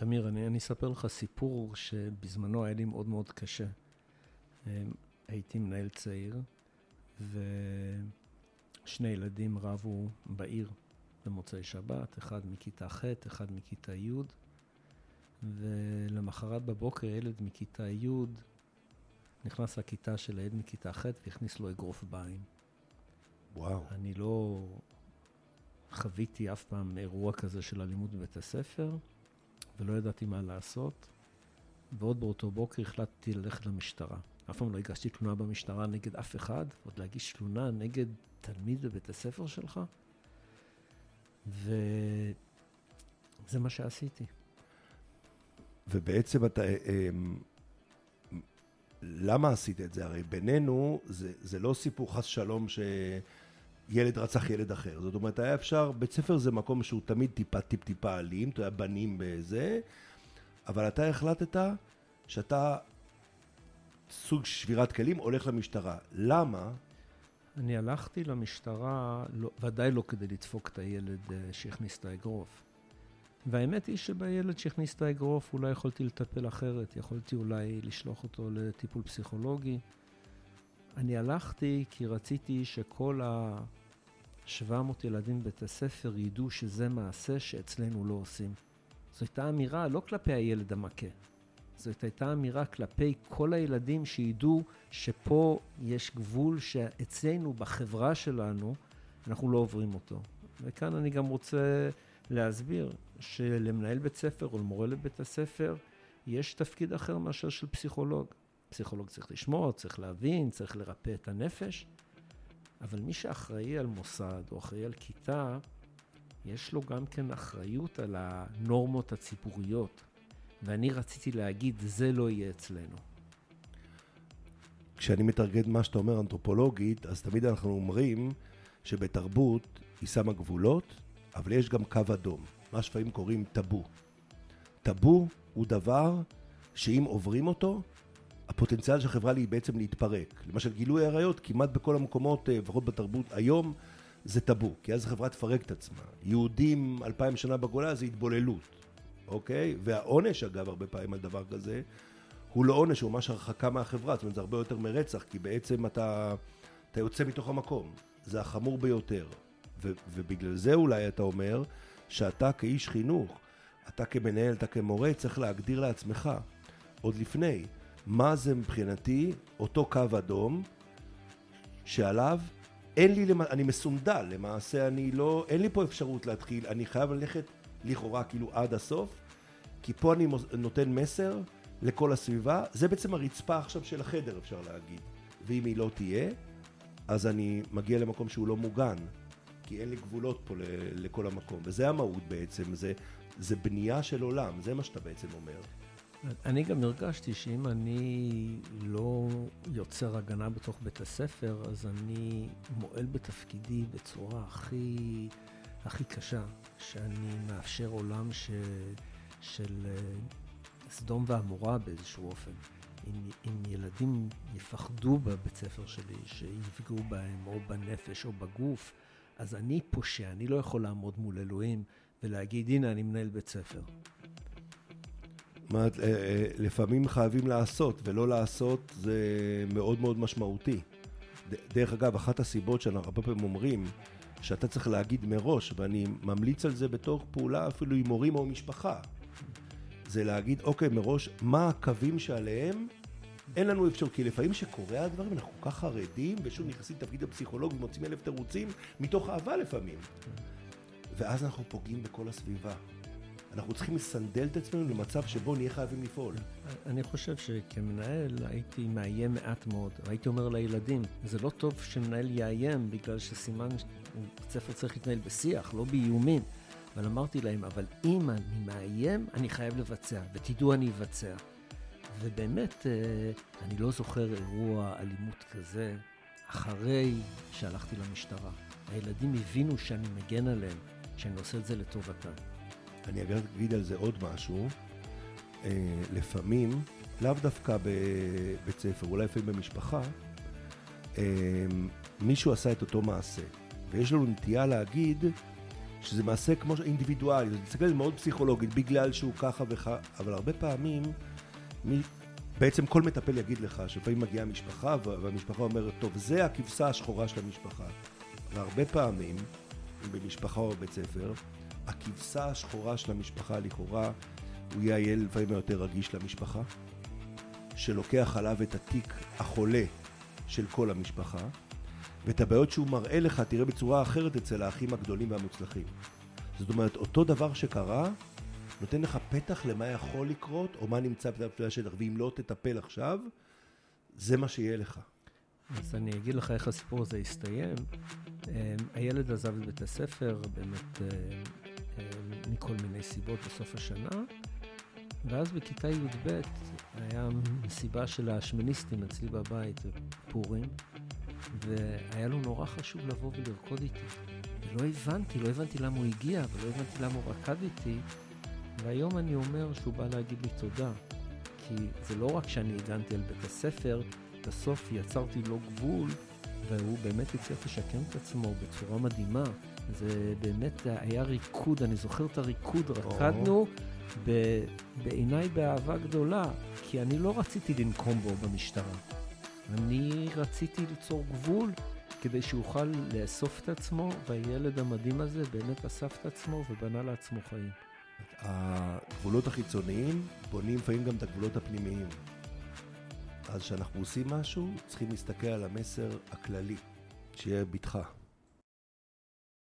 תמיר, אני, אני אספר לך סיפור שבזמנו היה לי מאוד מאוד קשה. אמ, הייתי מנהל צעיר, ושני ילדים רבו בעיר במוצאי שבת, אחד מכיתה ח', אחד מכיתה י', ולמחרת בבוקר ילד מכיתה י' נכנס לכיתה של הילד מכיתה ח' והכניס לו אגרוף בעין. וואו. אני לא חוויתי אף פעם אירוע כזה של אלימות בבית הספר, ולא ידעתי מה לעשות. ועוד באותו בוקר החלטתי ללכת למשטרה. אף פעם לא הגשתי תלונה במשטרה נגד אף אחד, עוד להגיש תלונה נגד תלמיד בבית הספר שלך, וזה מה שעשיתי. ובעצם אתה... אה, אמ, למה עשית את זה? הרי בינינו, זה, זה לא סיפור חס שלום שילד רצח ילד אחר. זאת אומרת, היה אפשר, בית ספר זה מקום שהוא תמיד טיפה טיפ טיפה אלים, אתה יודע, בנים בזה, אבל אתה החלטת שאתה סוג שבירת כלים הולך למשטרה. למה? אני הלכתי למשטרה, לא, ודאי לא כדי לדפוק את הילד אה, שהכניס את האגרוף. והאמת היא שבילד שהכניס את האגרוף אולי יכולתי לטפל אחרת, יכולתי אולי לשלוח אותו לטיפול פסיכולוגי. אני הלכתי כי רציתי שכל ה-700 ילדים בבית הספר ידעו שזה מעשה שאצלנו לא עושים. זו הייתה אמירה לא כלפי הילד המכה, זאת הייתה אמירה כלפי כל הילדים שידעו שפה יש גבול שאצלנו, בחברה שלנו, אנחנו לא עוברים אותו. וכאן אני גם רוצה להסביר שלמנהל בית ספר או למורה לבית הספר יש תפקיד אחר מאשר של פסיכולוג. פסיכולוג צריך לשמוע, צריך להבין, צריך לרפא את הנפש, אבל מי שאחראי על מוסד או אחראי על כיתה, יש לו גם כן אחריות על הנורמות הציבוריות. ואני רציתי להגיד, זה לא יהיה אצלנו. כשאני מתרגד מה שאתה אומר אנתרופולוגית, אז תמיד אנחנו אומרים שבתרבות היא שמה גבולות, אבל יש גם קו אדום, מה שלפעמים קוראים טאבו. טאבו הוא דבר שאם עוברים אותו, הפוטנציאל של החברה היא בעצם להתפרק. למשל גילוי עריות כמעט בכל המקומות, אה, לפחות בתרבות היום, זה טאבו, כי אז החברה תפרק את עצמה. יהודים אלפיים שנה בגולה זה התבוללות, אוקיי? והעונש אגב הרבה פעמים על דבר כזה, הוא לא עונש, הוא ממש הרחקה מהחברה, זאת אומרת זה הרבה יותר מרצח, כי בעצם אתה, אתה יוצא מתוך המקום, זה החמור ביותר. ו, ובגלל זה אולי אתה אומר שאתה כאיש חינוך, אתה כמנהל, אתה כמורה, צריך להגדיר לעצמך, עוד לפני, מה זה מבחינתי אותו קו אדום שעליו אין לי, אני מסונדל, למעשה אני לא, אין לי פה אפשרות להתחיל, אני חייב ללכת לכאורה כאילו עד הסוף, כי פה אני נותן מסר לכל הסביבה, זה בעצם הרצפה עכשיו של החדר אפשר להגיד, ואם היא לא תהיה, אז אני מגיע למקום שהוא לא מוגן, כי אין לי גבולות פה לכל המקום, וזה המהות בעצם, זה, זה בנייה של עולם, זה מה שאתה בעצם אומר. אני גם הרגשתי שאם אני לא יוצר הגנה בתוך בית הספר, אז אני מועל בתפקידי בצורה הכי, הכי קשה, שאני מאפשר עולם ש, של אה, סדום ועמורה באיזשהו אופן. אם, אם ילדים יפחדו בבית ספר שלי, שיפגעו בהם או בנפש או בגוף, אז אני פושע, אני לא יכול לעמוד מול אלוהים ולהגיד, הנה, אני מנהל בית ספר. אומרת, אה, אה, לפעמים חייבים לעשות, ולא לעשות זה מאוד מאוד משמעותי. דרך אגב, אחת הסיבות שאנחנו הרבה פעמים אומרים, שאתה צריך להגיד מראש, ואני ממליץ על זה בתור פעולה אפילו עם הורים או משפחה, זה להגיד, אוקיי, מראש, מה הקווים שעליהם אין לנו אפשרות, כי לפעמים שקורה הדברים, אנחנו כל כך חרדים, ושוב נכנסים לתפקיד הפסיכולוג ומוצאים אלף תירוצים, מתוך אהבה לפעמים. ואז אנחנו פוגעים בכל הסביבה. אנחנו צריכים לסנדל את עצמנו למצב שבו נהיה חייבים לפעול. אני חושב שכמנהל הייתי מאיים מעט מאוד. הייתי אומר לילדים, זה לא טוב שמנהל יאיים בגלל שסימן בית ספר צריך להתנהל בשיח, לא באיומים. אבל אמרתי להם, אבל אם אני מאיים, אני חייב לבצע, ותדעו אני אבצע. ובאמת, אה, אני לא זוכר אירוע אלימות כזה אחרי שהלכתי למשטרה. הילדים הבינו שאני מגן עליהם, שאני עושה את זה לטובתם. אני אגיד על זה עוד משהו. אה, לפעמים, לאו דווקא בבית ספר, אולי לפעמים במשפחה, אה, מישהו עשה את אותו מעשה. ויש לנו נטייה להגיד, שזה מעשה כמו אינדיבידואלי, זה מסתכל מאוד פסיכולוגית, בגלל שהוא ככה וככה, אבל הרבה פעמים, מי, בעצם כל מטפל יגיד לך שלפעמים מגיעה משפחה והמשפחה אומרת, טוב, זה הכבשה השחורה של המשפחה. והרבה פעמים, במשפחה או בבית ספר, הכבשה השחורה של המשפחה לכאורה, הוא יהיה הילד לפעמים היותר רגיש למשפחה, שלוקח עליו את התיק החולה של כל המשפחה, ואת הבעיות שהוא מראה לך תראה בצורה אחרת אצל האחים הגדולים והמוצלחים. זאת אומרת, אותו דבר שקרה, נותן לך פתח למה יכול לקרות, או מה נמצא בתחילת השטח, ואם לא תטפל עכשיו, זה מה שיהיה לך. אז אני אגיד לך איך הסיפור הזה הסתיים. אמ, הילד עזב את בית הספר, באמת אה, אה, מכל מיני סיבות בסוף השנה, ואז בכיתה י"ב היה מסיבה של השמיניסטים אצלי בבית, פורים, והיה לו נורא חשוב לבוא ולרקוד איתי. ולא הבנתי, לא הבנתי למה הוא הגיע, ולא הבנתי למה הוא רקד איתי, והיום אני אומר שהוא בא להגיד לי תודה. כי זה לא רק שאני הגנתי על בית הספר, בסוף יצרתי לו גבול, והוא באמת הצליח לשקם את עצמו בצורה מדהימה. זה באמת היה ריקוד, אני זוכר את הריקוד, רקדנו בעיניי באהבה גדולה, כי אני לא רציתי לנקום בו במשטרה. אני רציתי ליצור גבול כדי שיוכל לאסוף את עצמו, והילד המדהים הזה באמת אסף את עצמו ובנה לעצמו חיים. הגבולות החיצוניים בונים לפעמים גם את הגבולות הפנימיים. אז כשאנחנו עושים משהו, צריכים להסתכל על המסר הכללי, שיהיה בתך.